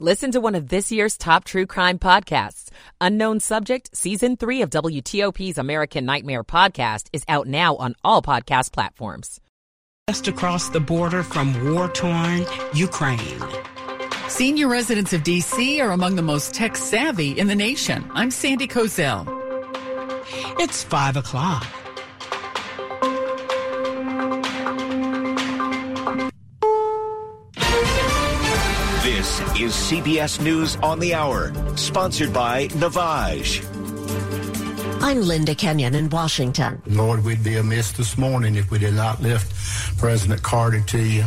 Listen to one of this year's top true crime podcasts. Unknown Subject, Season 3 of WTOP's American Nightmare podcast is out now on all podcast platforms. Just across the border from war torn Ukraine. Senior residents of D.C. are among the most tech savvy in the nation. I'm Sandy Kozel. It's 5 o'clock. This is CBS News on the Hour, sponsored by Navage. I'm Linda Kenyon in Washington. Lord, we'd be amiss this morning if we did not lift President Carter to you.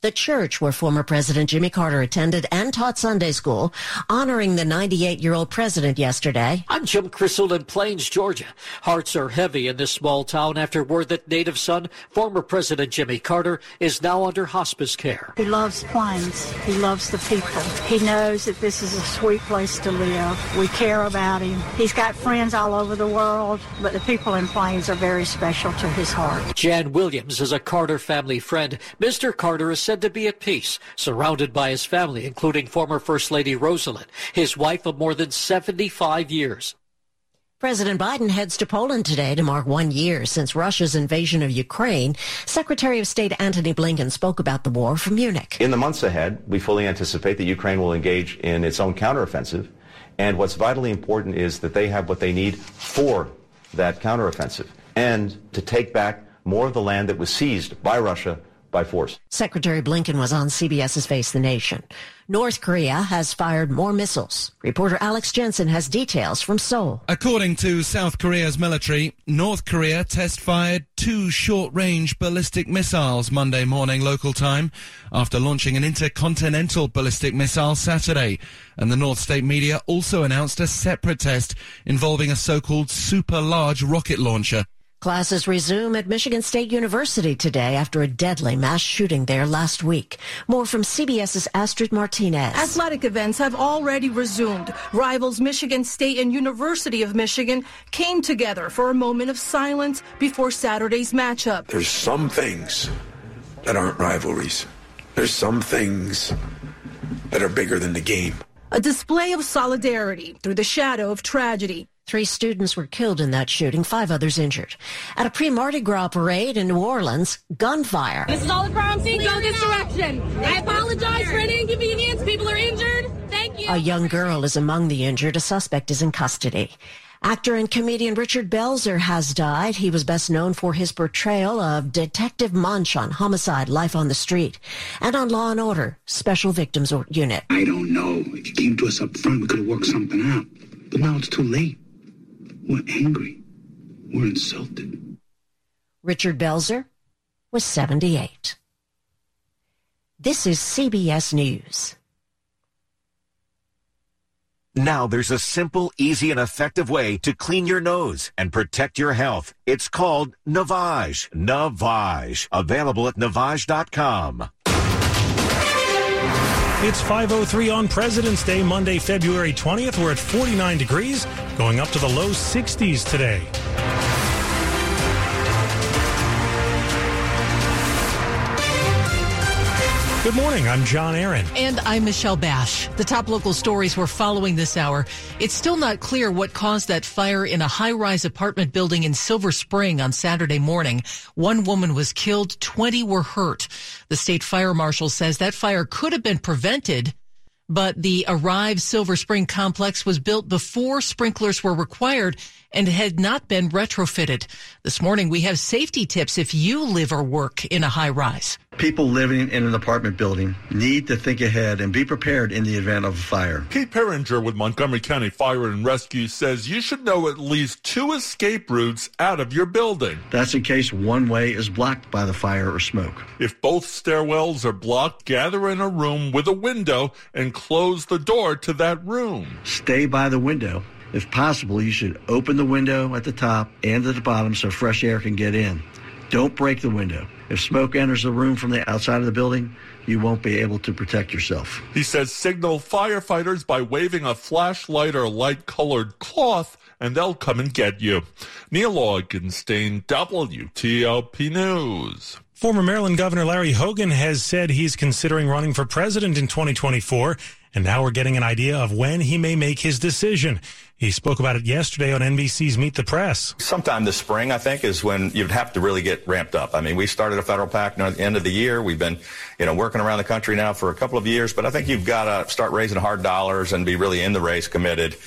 The church where former President Jimmy Carter attended and taught Sunday school, honoring the 98-year-old president yesterday. I'm Jim Crystal in Plains, Georgia. Hearts are heavy in this small town after word that native son, former President Jimmy Carter, is now under hospice care. He loves Plains. He loves the people. He knows that this is a sweet place to live. We care about him. He's got friends all over the world, but the people in Plains are very special to his heart. Jan Williams is a Carter family friend. Mr. Carter is said to be at peace, surrounded by his family, including former First Lady Rosalynn, his wife of more than 75 years. President Biden heads to Poland today to mark one year since Russia's invasion of Ukraine. Secretary of State Antony Blinken spoke about the war from Munich. In the months ahead, we fully anticipate that Ukraine will engage in its own counteroffensive. And what's vitally important is that they have what they need for that counteroffensive and to take back more of the land that was seized by Russia by force. Secretary Blinken was on CBS's Face the Nation. North Korea has fired more missiles. Reporter Alex Jensen has details from Seoul. According to South Korea's military, North Korea test fired two short range ballistic missiles Monday morning local time after launching an intercontinental ballistic missile Saturday. And the North State media also announced a separate test involving a so-called super large rocket launcher. Classes resume at Michigan State University today after a deadly mass shooting there last week. More from CBS's Astrid Martinez. Athletic events have already resumed. Rivals Michigan State and University of Michigan came together for a moment of silence before Saturday's matchup. There's some things that aren't rivalries. There's some things that are bigger than the game. A display of solidarity through the shadow of tragedy. Three students were killed in that shooting, five others injured. At a pre-Mardi Gras parade in New Orleans, gunfire. This is all the crime scene. Go this direction. I apologize for any inconvenience. People are injured. Thank you. A young girl is among the injured. A suspect is in custody. Actor and comedian Richard Belzer has died. He was best known for his portrayal of Detective Munch on Homicide, Life on the Street, and on Law and Order, Special Victims Unit. I don't know. If you came to us up front, we could have worked something out. But now it's too late. We're angry. We're insulted. Richard Belzer was 78. This is CBS News. Now there's a simple, easy, and effective way to clean your nose and protect your health. It's called Navage. Navage. Available at Navage.com. It's 5.03 on President's Day, Monday, February 20th. We're at 49 degrees, going up to the low 60s today. Good morning. I'm John Aaron. And I'm Michelle Bash. The top local stories we're following this hour. It's still not clear what caused that fire in a high rise apartment building in Silver Spring on Saturday morning. One woman was killed, 20 were hurt. The state fire marshal says that fire could have been prevented but the Arrive Silver Spring complex was built before sprinklers were required and had not been retrofitted. This morning we have safety tips if you live or work in a high rise. People living in an apartment building need to think ahead and be prepared in the event of a fire. Pete Piringer with Montgomery County Fire and Rescue says you should know at least two escape routes out of your building. That's in case one way is blocked by the fire or smoke. If both stairwells are blocked, gather in a room with a window and close the door to that room. Stay by the window. If possible, you should open the window at the top and at the bottom so fresh air can get in. Don't break the window. If smoke enters the room from the outside of the building, you won't be able to protect yourself. He says signal firefighters by waving a flashlight or light colored cloth and they'll come and get you. Neil Augenstein, WTOP News. Former Maryland Governor Larry Hogan has said he's considering running for president in 2024 and now we're getting an idea of when he may make his decision. He spoke about it yesterday on NBC's Meet the Press. Sometime this spring, I think, is when you'd have to really get ramped up. I mean, we started a federal PAC at the end of the year. We've been, you know, working around the country now for a couple of years, but I think you've got to start raising hard dollars and be really in the race, committed in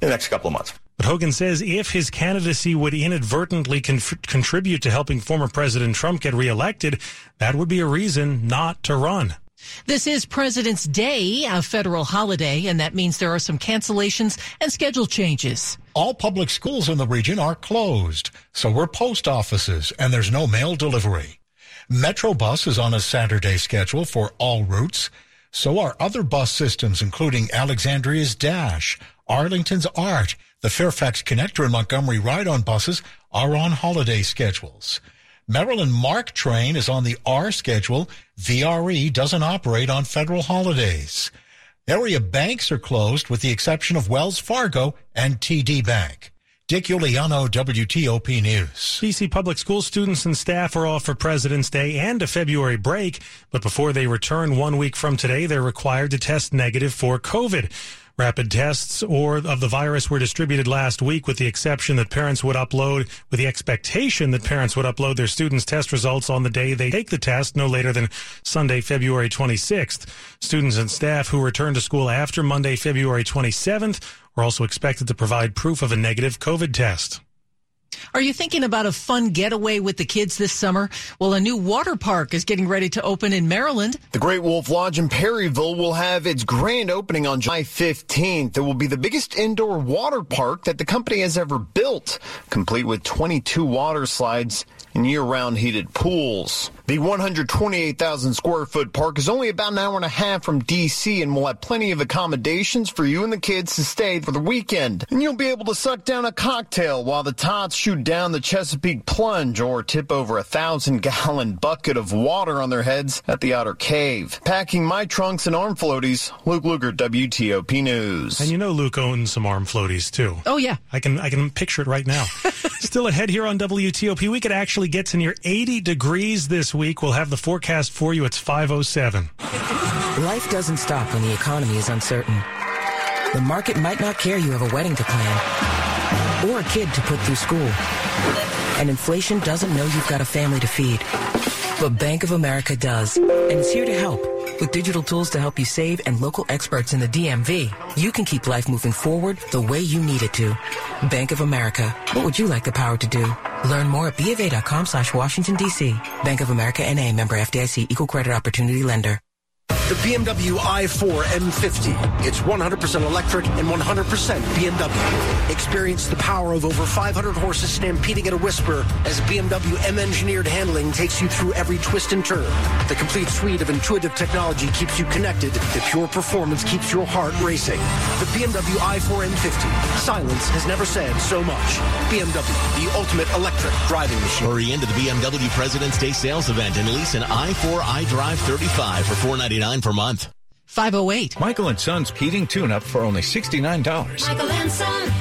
the next couple of months. But Hogan says if his candidacy would inadvertently contribute to helping former President Trump get reelected, that would be a reason not to run. This is President's Day, a federal holiday, and that means there are some cancellations and schedule changes. All public schools in the region are closed, so we're post offices, and there's no mail delivery. Metrobus is on a Saturday schedule for all routes. So are other bus systems, including Alexandria's Dash, Arlington's ART, the Fairfax Connector, and Montgomery Ride-On buses are on holiday schedules. Maryland MARC train is on the R schedule. VRE doesn't operate on federal holidays. Area banks are closed with the exception of Wells Fargo and TD Bank. Dick Uliano, WTOP News. DC public school students and staff are off for President's Day and a February break, but before they return one week from today, they're required to test negative for COVID. Rapid tests or of the virus were distributed last week with the exception that parents would upload with the expectation that parents would upload their students test results on the day they take the test no later than Sunday, February 26th. Students and staff who return to school after Monday, February 27th are also expected to provide proof of a negative COVID test. Are you thinking about a fun getaway with the kids this summer? Well, a new water park is getting ready to open in Maryland. The Great Wolf Lodge in Perryville will have its grand opening on July 15th. It will be the biggest indoor water park that the company has ever built, complete with 22 water slides and year-round heated pools. The 128,000 square foot park is only about an hour and a half from DC and will have plenty of accommodations for you and the kids to stay for the weekend. And you'll be able to suck down a cocktail while the tots shoot down the Chesapeake plunge or tip over a thousand gallon bucket of water on their heads at the outer cave. Packing my trunks and arm floaties, Luke Lukert, WTOP News. And you know Luke owns some arm floaties too. Oh yeah. I can I can picture it right now. Still ahead here on WTOP. We could actually get to near 80 degrees this week. We'll have the forecast for you. It's 507. Life doesn't stop when the economy is uncertain. The market might not care you have a wedding to plan or a kid to put through school. And inflation doesn't know you've got a family to feed. But Bank of America does and is here to help. With digital tools to help you save and local experts in the DMV, you can keep life moving forward the way you need it to. Bank of America. What would you like the power to do? Learn more at BofA.com slash Washington, D.C. Bank of America NA member FDIC equal credit opportunity lender. The BMW i4 M50. It's 100% electric and 100% BMW. Experience the power of over 500 horses stampeding at a whisper as BMW M-engineered handling takes you through every twist and turn. The complete suite of intuitive technology keeps you connected. The pure performance keeps your heart racing. The BMW i4 M50. Silence has never said so much. BMW, the ultimate electric driving machine. Hurry into the BMW President's Day sales event and lease an i4 eDrive 35 for 499 per month. 508. Michael and Son's heating tune up for only $69. Michael and Son.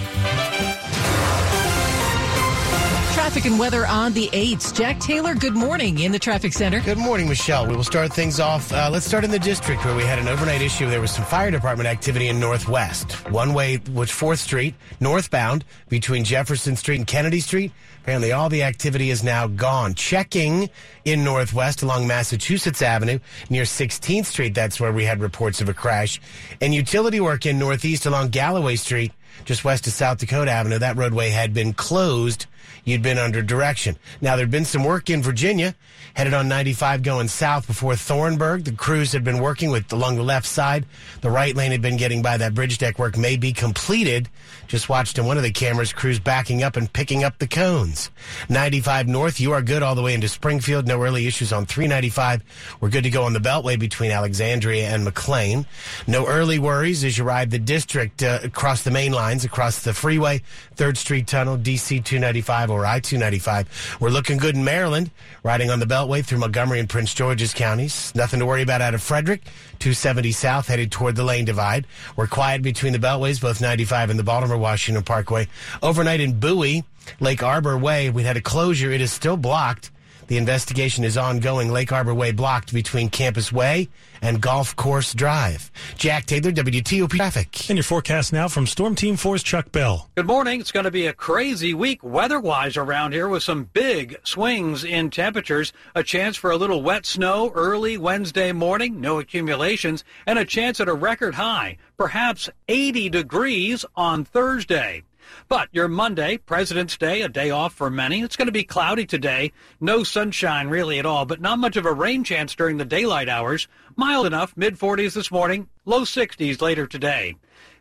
Traffic and weather on the 8s. Jack Taylor, good morning in the traffic center. Good morning, Michelle. We will start things off. Uh, let's start in the district where we had an overnight issue. There was some fire department activity in Northwest. One way, which 4th Street, northbound, between Jefferson Street and Kennedy Street. Apparently, all the activity is now gone. Checking in Northwest along Massachusetts Avenue near 16th Street. That's where we had reports of a crash. And utility work in Northeast along Galloway Street, just west of South Dakota Avenue. That roadway had been closed you'd been under direction. Now, there'd been some work in Virginia, headed on 95 going south before Thornburg. The crews had been working with along the left side. The right lane had been getting by that bridge deck work may be completed. Just watched in one of the cameras crews backing up and picking up the cones. 95 north, you are good all the way into Springfield. No early issues on 395. We're good to go on the Beltway between Alexandria and McLean. No early worries as you ride the district uh, across the main lines, across the freeway, 3rd Street Tunnel, DC 295 or I 295. We're looking good in Maryland, riding on the Beltway through Montgomery and Prince George's counties. Nothing to worry about out of Frederick. 270 south headed toward the lane divide. We're quiet between the Beltways, both 95 and the Baltimore Washington Parkway. Overnight in Bowie, Lake Arbor Way, we had a closure. It is still blocked. The investigation is ongoing. Lake Arbor Way blocked between Campus Way and Golf Course Drive. Jack Taylor, WTOP Traffic. And your forecast now from Storm Team 4's Chuck Bell. Good morning. It's going to be a crazy week weather-wise around here with some big swings in temperatures. A chance for a little wet snow early Wednesday morning, no accumulations, and a chance at a record high, perhaps 80 degrees on Thursday. But your Monday, President's Day, a day off for many. It's going to be cloudy today. No sunshine really at all, but not much of a rain chance during the daylight hours. Mild enough, mid 40s this morning, low 60s later today.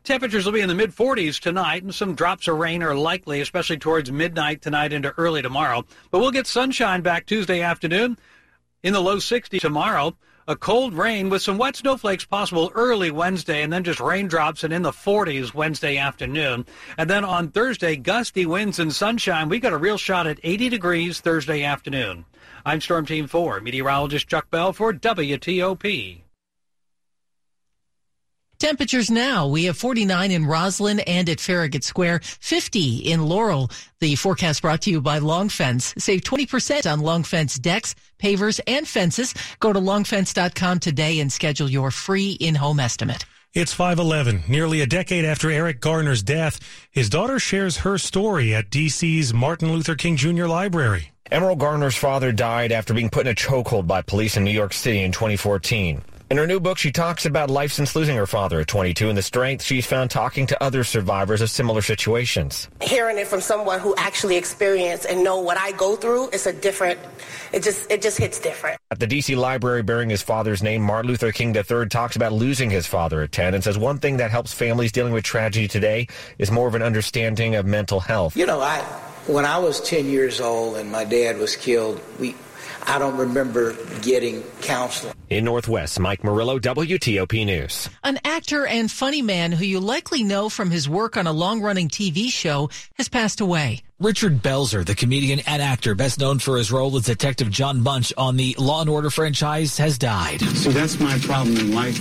Temperatures will be in the mid 40s tonight, and some drops of rain are likely, especially towards midnight tonight into early tomorrow. But we'll get sunshine back Tuesday afternoon in the low 60s tomorrow a cold rain with some wet snowflakes possible early Wednesday and then just raindrops and in the 40s Wednesday afternoon. And then on Thursday, gusty winds and sunshine. We got a real shot at 80 degrees Thursday afternoon. I'm Storm Team 4, meteorologist Chuck Bell for WTOP. Temperatures now. We have 49 in Rosslyn and at Farragut Square, 50 in Laurel. The forecast brought to you by Long Fence. Save 20% on Long Fence decks, pavers, and fences. Go to longfence.com today and schedule your free in-home estimate. It's 511. Nearly a decade after Eric Garner's death, his daughter shares her story at DC's Martin Luther King Jr. Library. Emerald Garner's father died after being put in a chokehold by police in New York City in 2014. In her new book, she talks about life since losing her father at 22 and the strength she's found talking to other survivors of similar situations. Hearing it from someone who actually experienced and know what I go through, it's a different, it just, it just hits different. At the D.C. library bearing his father's name, Martin Luther King III talks about losing his father at 10 and says one thing that helps families dealing with tragedy today is more of an understanding of mental health. You know, I, when I was 10 years old and my dad was killed, we, I don't remember getting counseling. In Northwest, Mike Murillo, WTOP News. An actor and funny man who you likely know from his work on a long running TV show has passed away. Richard Belzer, the comedian and actor best known for his role as Detective John Munch on the Law and Order franchise, has died. So that's my problem in life.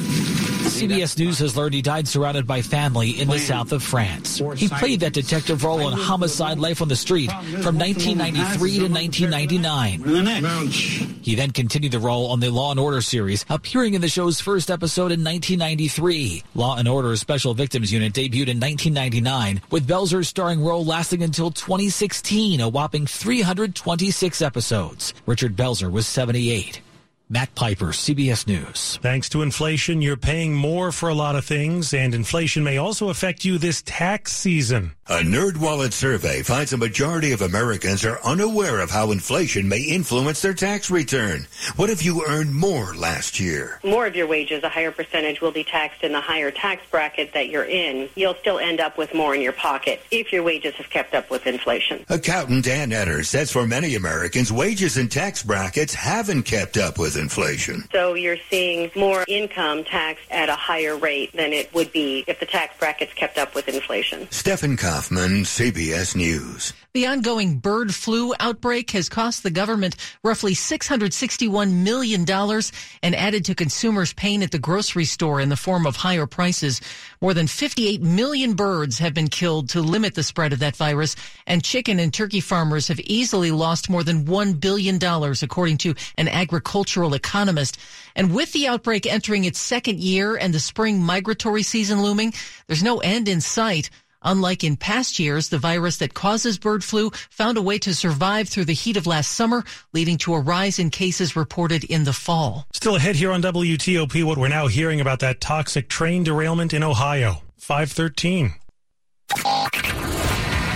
CBS News has learned he died surrounded by family in the south of France. He played that detective role in Homicide Life on the Street from 1993 to 1999. He then continued the role on the Law and Order series, appearing in the show's first episode in 1993. Law and Order Special Victims Unit debuted in 1999, with Belzer's starring role lasting until 2016, a whopping 326 episodes. Richard Belzer was 78. Matt Piper, CBS News. Thanks to inflation, you're paying more for a lot of things, and inflation may also affect you this tax season. A NerdWallet survey finds a majority of Americans are unaware of how inflation may influence their tax return. What if you earned more last year? More of your wages, a higher percentage, will be taxed in the higher tax bracket that you're in. You'll still end up with more in your pocket if your wages have kept up with inflation. Accountant Dan Etter says for many Americans, wages and tax brackets haven't kept up with inflation. So you're seeing more income taxed at a higher rate than it would be if the tax brackets kept up with inflation. Stephen Kaufman, CBS News. The ongoing bird flu outbreak has cost the government roughly $661 million and added to consumers' pain at the grocery store in the form of higher prices. More than 58 million birds have been killed to limit the spread of that virus, and chicken and turkey farmers have easily lost more than $1 billion, according to an agricultural economist. And with the outbreak entering its second year and the spring migratory season looming, there's no end in sight. Unlike in past years, the virus that causes bird flu found a way to survive through the heat of last summer, leading to a rise in cases reported in the fall. Still ahead here on WTOP, what we're now hearing about that toxic train derailment in Ohio. 513.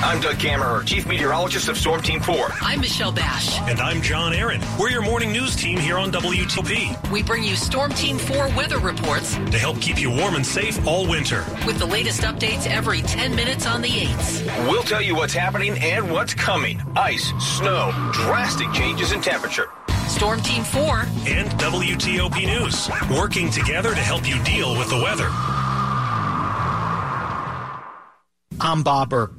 I'm Doug Kammerer, Chief Meteorologist of Storm Team 4. I'm Michelle Bash. And I'm John Aaron. We're your morning news team here on WTOP. We bring you Storm Team 4 weather reports to help keep you warm and safe all winter. With the latest updates every 10 minutes on the 8s. We'll tell you what's happening and what's coming. Ice, snow, drastic changes in temperature. Storm Team 4 and WTOP News, working together to help you deal with the weather. I'm Bob Burke,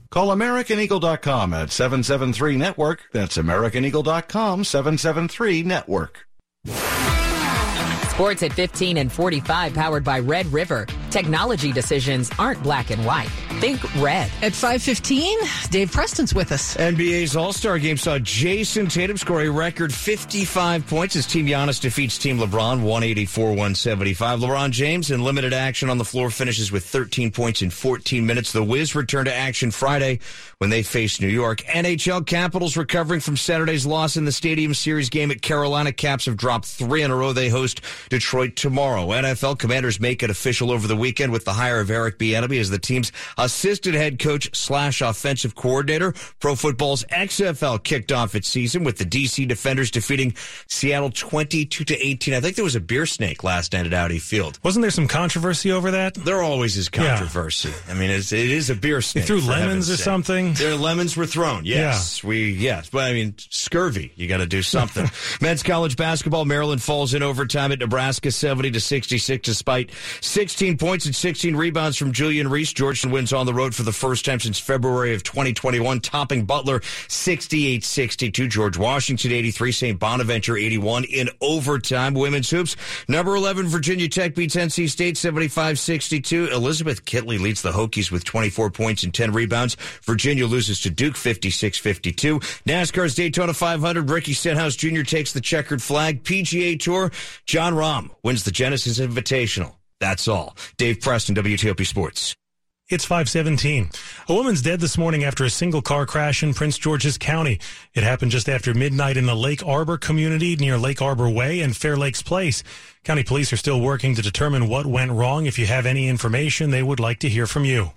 Call AmericanEagle.com at 773 Network. That's AmericanEagle.com 773 Network. Sports at 15 and 45 powered by Red River. Technology decisions aren't black and white. Think red. At 5:15, Dave Preston's with us. NBA's All-Star game saw Jayson Tatum score a record 55 points as Team Giannis defeats Team LeBron 184-175. LeBron James in limited action on the floor finishes with 13 points in 14 minutes. The Wiz return to action Friday when they face New York. NHL Capitals recovering from Saturday's loss in the Stadium Series game at Carolina. Caps have dropped 3 in a row. They host Detroit tomorrow. NFL Commanders make it official over the weekend with the hire of Eric Bieniemy as the team's assistant head coach slash offensive coordinator. Pro football's XFL kicked off its season with the DC Defenders defeating Seattle 22 to 18. I think there was a beer snake last night at Audi Field. Wasn't there some controversy over that? There always is controversy. I mean, it's, it is a beer snake. They threw lemons or sake. something? Their lemons were thrown. Yes, we yes, but I mean scurvy. You got to do something. Men's college basketball. Maryland falls in overtime at Nebraska, seventy to sixty-six, despite sixteen points and sixteen rebounds from Julian Reese. Georgetown wins on the road for the first time since February of 2021, topping Butler 68-62. George Washington 83, St. Bonaventure 81 in overtime. Women's hoops. Number 11 Virginia Tech beats NC State 75-62. Elizabeth Kitley leads the Hokies with 24 points and 10 rebounds. Virginia loses to Duke 56-52. NASCAR's Daytona 500. Ricky Stenhouse Jr. takes the checkered flag. PGA Tour. Jon Rahm wins the Genesis Invitational. That's all. Dave Preston, WTOP Sports. It's 517. A woman's dead this morning after a single car crash in Prince George's County. It happened just after midnight in the Lake Arbor community near Lake Arbor Way and Fair Lakes Place. County police are still working to determine what went wrong. If you have any information, they would like to hear from you.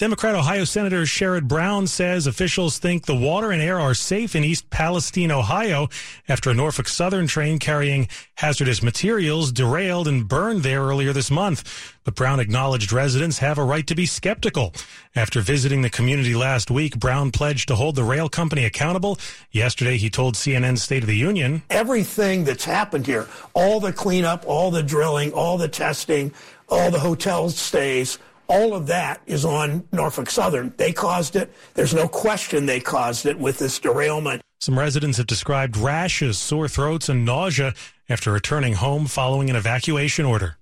Democrat Ohio Senator Sherrod Brown says officials think the water and air are safe in East Palestine, Ohio, after a Norfolk Southern train carrying hazardous materials derailed and burned there earlier this month. But Brown acknowledged residents have a right to be skeptical. After visiting the community last week, Brown pledged to hold the rail company accountable. Yesterday, he told CNN State of the Union. everything that's happened here, all the cleanup, all the drilling, all the testing, all the hotel stays, all of that is on Norfolk Southern. They caused it. There's no question they caused it with this derailment. Some residents have described rashes, sore throats, and nausea after returning home following an evacuation order.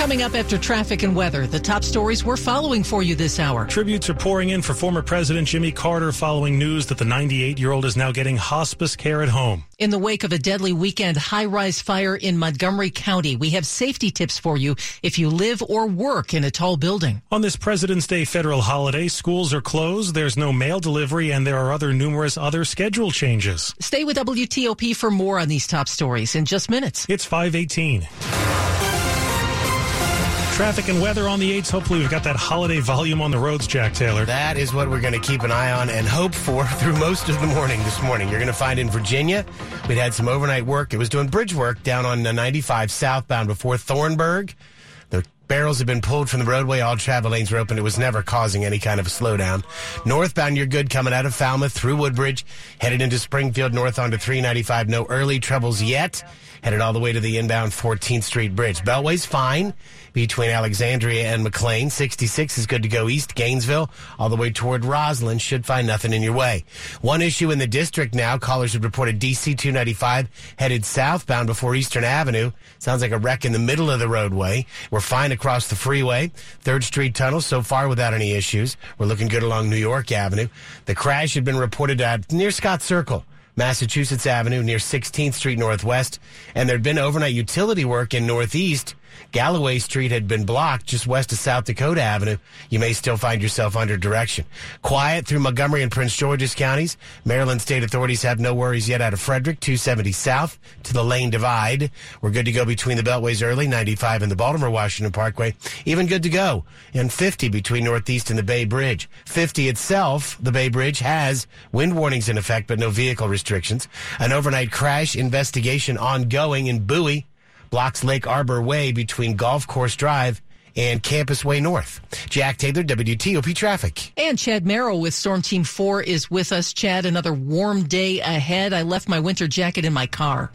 Coming up after traffic and weather, the top stories we're following for you this hour. Tributes are pouring in for former President Jimmy Carter following news that the 98 year old is now getting hospice care at home. In the wake of a deadly weekend high rise fire in Montgomery County, we have safety tips for you if you live or work in a tall building. On this President's Day federal holiday, schools are closed, there's no mail delivery, and there are other numerous other schedule changes. Stay with WTOP for more on these top stories in just minutes. It's 518. Traffic and weather on the 8s. Hopefully, we've got that holiday volume on the roads, Jack Taylor. That is what we're going to keep an eye on and hope for through most of the morning this morning. You're going to find in Virginia, we'd had some overnight work. It was doing bridge work down on the 95 southbound before Thornburg. Barrels had been pulled from the roadway. All travel lanes were open. It was never causing any kind of a slowdown. Northbound, you're good coming out of Falmouth through Woodbridge, headed into Springfield, north onto 395. No early troubles yet. Headed all the way to the inbound 14th Street Bridge. Beltway's fine between Alexandria and McLean. 66 is good to go east. Gainesville, all the way toward Rosslyn, should find nothing in your way. One issue in the district now, callers have reported DC 295 headed southbound before Eastern Avenue. Sounds like a wreck in the middle of the roadway. We're fine across the freeway. Third Street tunnel so far without any issues. We're looking good along New York Avenue. The crash had been reported at near Scott Circle. Massachusetts Avenue near 16th Street Northwest, and there'd been overnight utility work in Northeast Galloway Street had been blocked just west of South Dakota Avenue. You may still find yourself under direction. Quiet through Montgomery and Prince George's counties. Maryland state authorities have no worries yet out of Frederick, 270 south to the lane divide. We're good to go between the beltways early, 95 and the Baltimore Washington Parkway. Even good to go in 50 between Northeast and the Bay Bridge. 50 itself, the Bay Bridge has wind warnings in effect, but no vehicle restrictions. An overnight crash investigation ongoing in Bowie blocks Lake Arbor Way between Golf Course Drive and Campus Way North. Jack Taylor, WTOP Traffic. And Chad Merrill with Storm Team 4 is with us. Chad, another warm day ahead. I left my winter jacket in my car.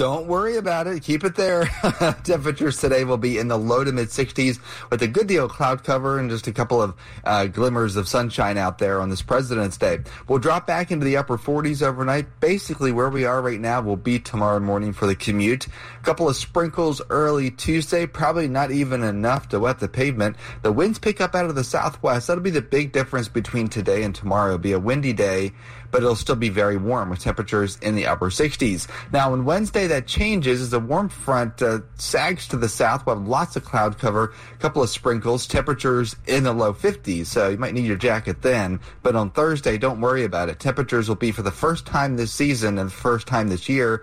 Don't worry about it. Keep it there. Temperatures today will be in the low to mid 60s with a good deal of cloud cover and just a couple of uh, glimmers of sunshine out there on this President's Day. We'll drop back into the upper 40s overnight. Basically, where we are right now will be tomorrow morning for the commute. A couple of sprinkles early Tuesday, probably not even enough to wet the pavement. The winds pick up out of the southwest. That'll be the big difference between today and tomorrow. It'll be a windy day but it'll still be very warm with temperatures in the upper 60s. Now, on Wednesday, that changes as a warm front uh, sags to the south. We'll have lots of cloud cover, a couple of sprinkles, temperatures in the low 50s, so you might need your jacket then. But on Thursday, don't worry about it. Temperatures will be for the first time this season and the first time this year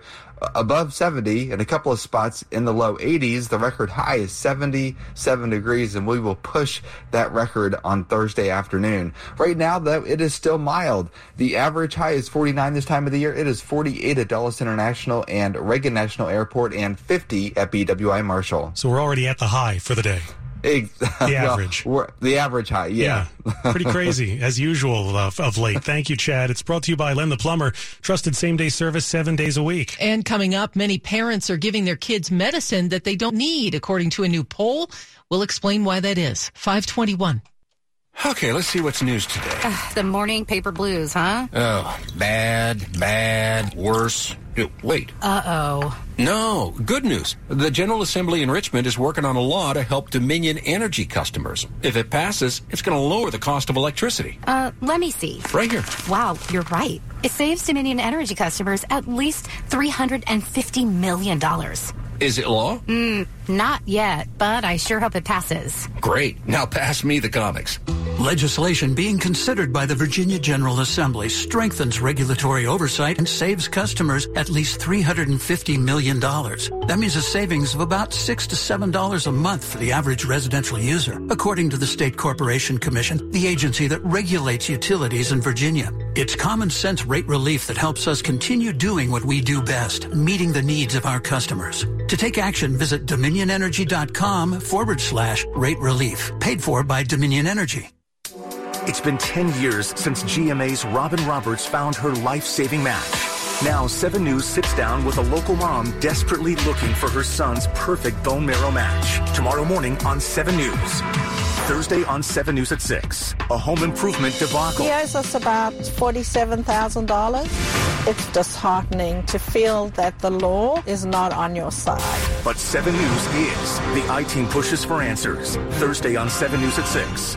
above 70 and a couple of spots in the low 80s. The record high is 77 degrees, and we will push that record on Thursday afternoon. Right now, though, it is still mild. The average high is 49 this time of the year. It is 48 at Dulles International and Reagan National Airport and 50 at BWI Marshall. So we're already at the high for the day. The average. Well, the average high, yeah. yeah. Pretty crazy, as usual, of, of late. Thank you, Chad. It's brought to you by Len the Plumber. Trusted same day service seven days a week. And coming up, many parents are giving their kids medicine that they don't need, according to a new poll. We'll explain why that is. 521. Okay, let's see what's news today. Uh, the morning paper blues, huh? Oh, bad, bad, worse. Wait. Uh oh. No, good news. The General Assembly in Richmond is working on a law to help Dominion Energy customers. If it passes, it's going to lower the cost of electricity. Uh, let me see. Right here. Wow, you're right. It saves Dominion Energy customers at least $350 million. Is it law? Mm, not yet, but I sure hope it passes. Great. Now pass me the comics. Legislation being considered by the Virginia General Assembly strengthens regulatory oversight and saves customers at least $350 million. That means a savings of about 6 to $7 a month for the average residential user, according to the State Corporation Commission, the agency that regulates utilities in Virginia. It's common sense rate relief that helps us continue doing what we do best, meeting the needs of our customers. To take action, visit dominionenergy.com forward slash rate relief. Paid for by Dominion Energy. It's been 10 years since GMA's Robin Roberts found her life-saving match. Now, 7 News sits down with a local mom desperately looking for her son's perfect bone marrow match. Tomorrow morning on 7 News. Thursday on 7 News at 6. A home improvement debacle. He owes us about $47,000. It's disheartening to feel that the law is not on your side. But 7 News is. The I-Team pushes for answers. Thursday on 7 News at 6.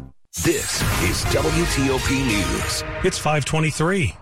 This is WTOP News. It's 523.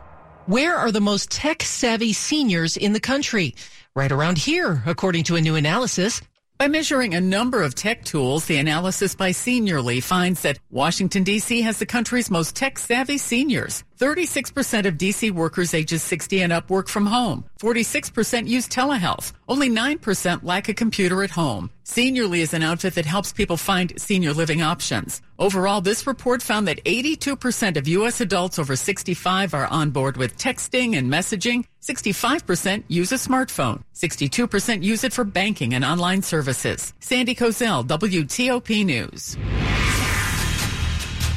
Where are the most tech savvy seniors in the country? Right around here, according to a new analysis. By measuring a number of tech tools, the analysis by Seniorly finds that Washington, D.C. has the country's most tech savvy seniors. 36% of DC workers ages 60 and up work from home. 46% use telehealth. Only 9% lack a computer at home. Seniorly is an outfit that helps people find senior living options. Overall, this report found that 82% of U.S. adults over 65 are on board with texting and messaging. 65% use a smartphone. 62% use it for banking and online services. Sandy Kozel, WTOP News.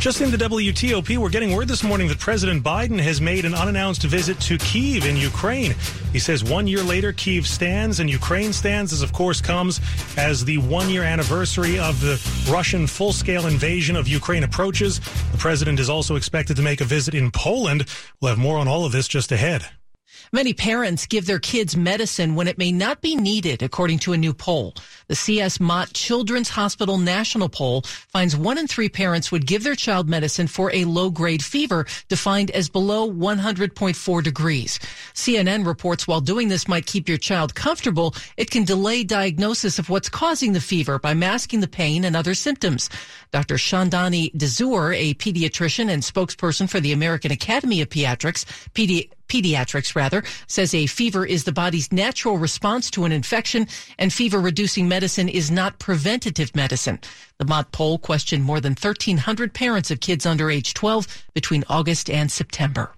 Just in the WTOP, we're getting word this morning that President Biden has made an unannounced visit to Kiev in Ukraine. He says one year later, Kiev stands and Ukraine stands, as of course comes as the one year anniversary of the Russian full scale invasion of Ukraine approaches. The president is also expected to make a visit in Poland. We'll have more on all of this just ahead. Many parents give their kids medicine when it may not be needed, according to a new poll. The CS Mott Children's Hospital National Poll finds one in three parents would give their child medicine for a low grade fever defined as below 100.4 degrees. CNN reports while doing this might keep your child comfortable, it can delay diagnosis of what's causing the fever by masking the pain and other symptoms. Dr. Chandani DeZure, a pediatrician and spokesperson for the American Academy of Pediatrics, pedi- pediatrics rather, says a fever is the body's natural response to an infection and fever reducing medicine is not preventative medicine. The Mott poll questioned more than 1,300 parents of kids under age 12 between August and September.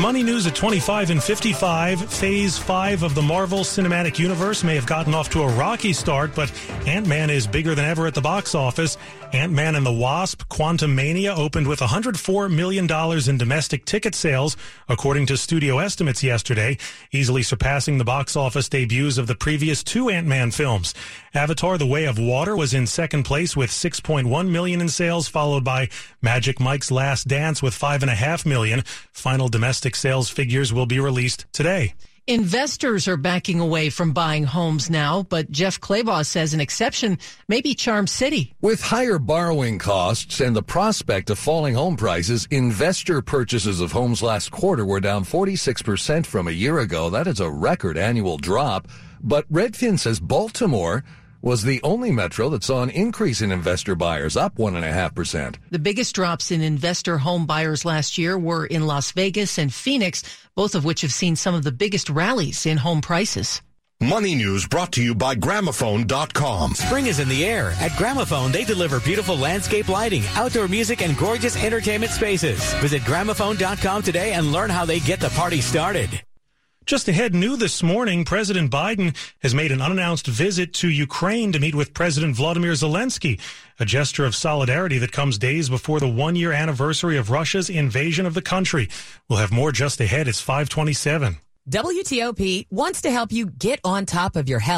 Money news at 25 and 55. Phase 5 of the Marvel Cinematic Universe may have gotten off to a rocky start, but Ant-Man is bigger than ever at the box office. Ant-Man and the Wasp Quantumania opened with $104 million in domestic ticket sales, according to studio estimates yesterday, easily surpassing the box office debuts of the previous two Ant-Man films. Avatar The Way of Water was in second place with 6.1 million in sales, followed by Magic Mike's Last Dance with 5.5 million. Final domestic sales figures will be released today. Investors are backing away from buying homes now, but Jeff Clabaugh says an exception may be Charm City. With higher borrowing costs and the prospect of falling home prices, investor purchases of homes last quarter were down 46% from a year ago. That is a record annual drop. But Redfin says Baltimore was the only metro that saw an increase in investor buyers, up 1.5%. The biggest drops in investor home buyers last year were in Las Vegas and Phoenix, both of which have seen some of the biggest rallies in home prices. Money news brought to you by Gramophone.com. Spring is in the air. At Gramophone, they deliver beautiful landscape lighting, outdoor music, and gorgeous entertainment spaces. Visit Gramophone.com today and learn how they get the party started. Just ahead, new this morning, President Biden has made an unannounced visit to Ukraine to meet with President Vladimir Zelensky, a gesture of solidarity that comes days before the one year anniversary of Russia's invasion of the country. We'll have more just ahead. It's 527. WTOP wants to help you get on top of your health.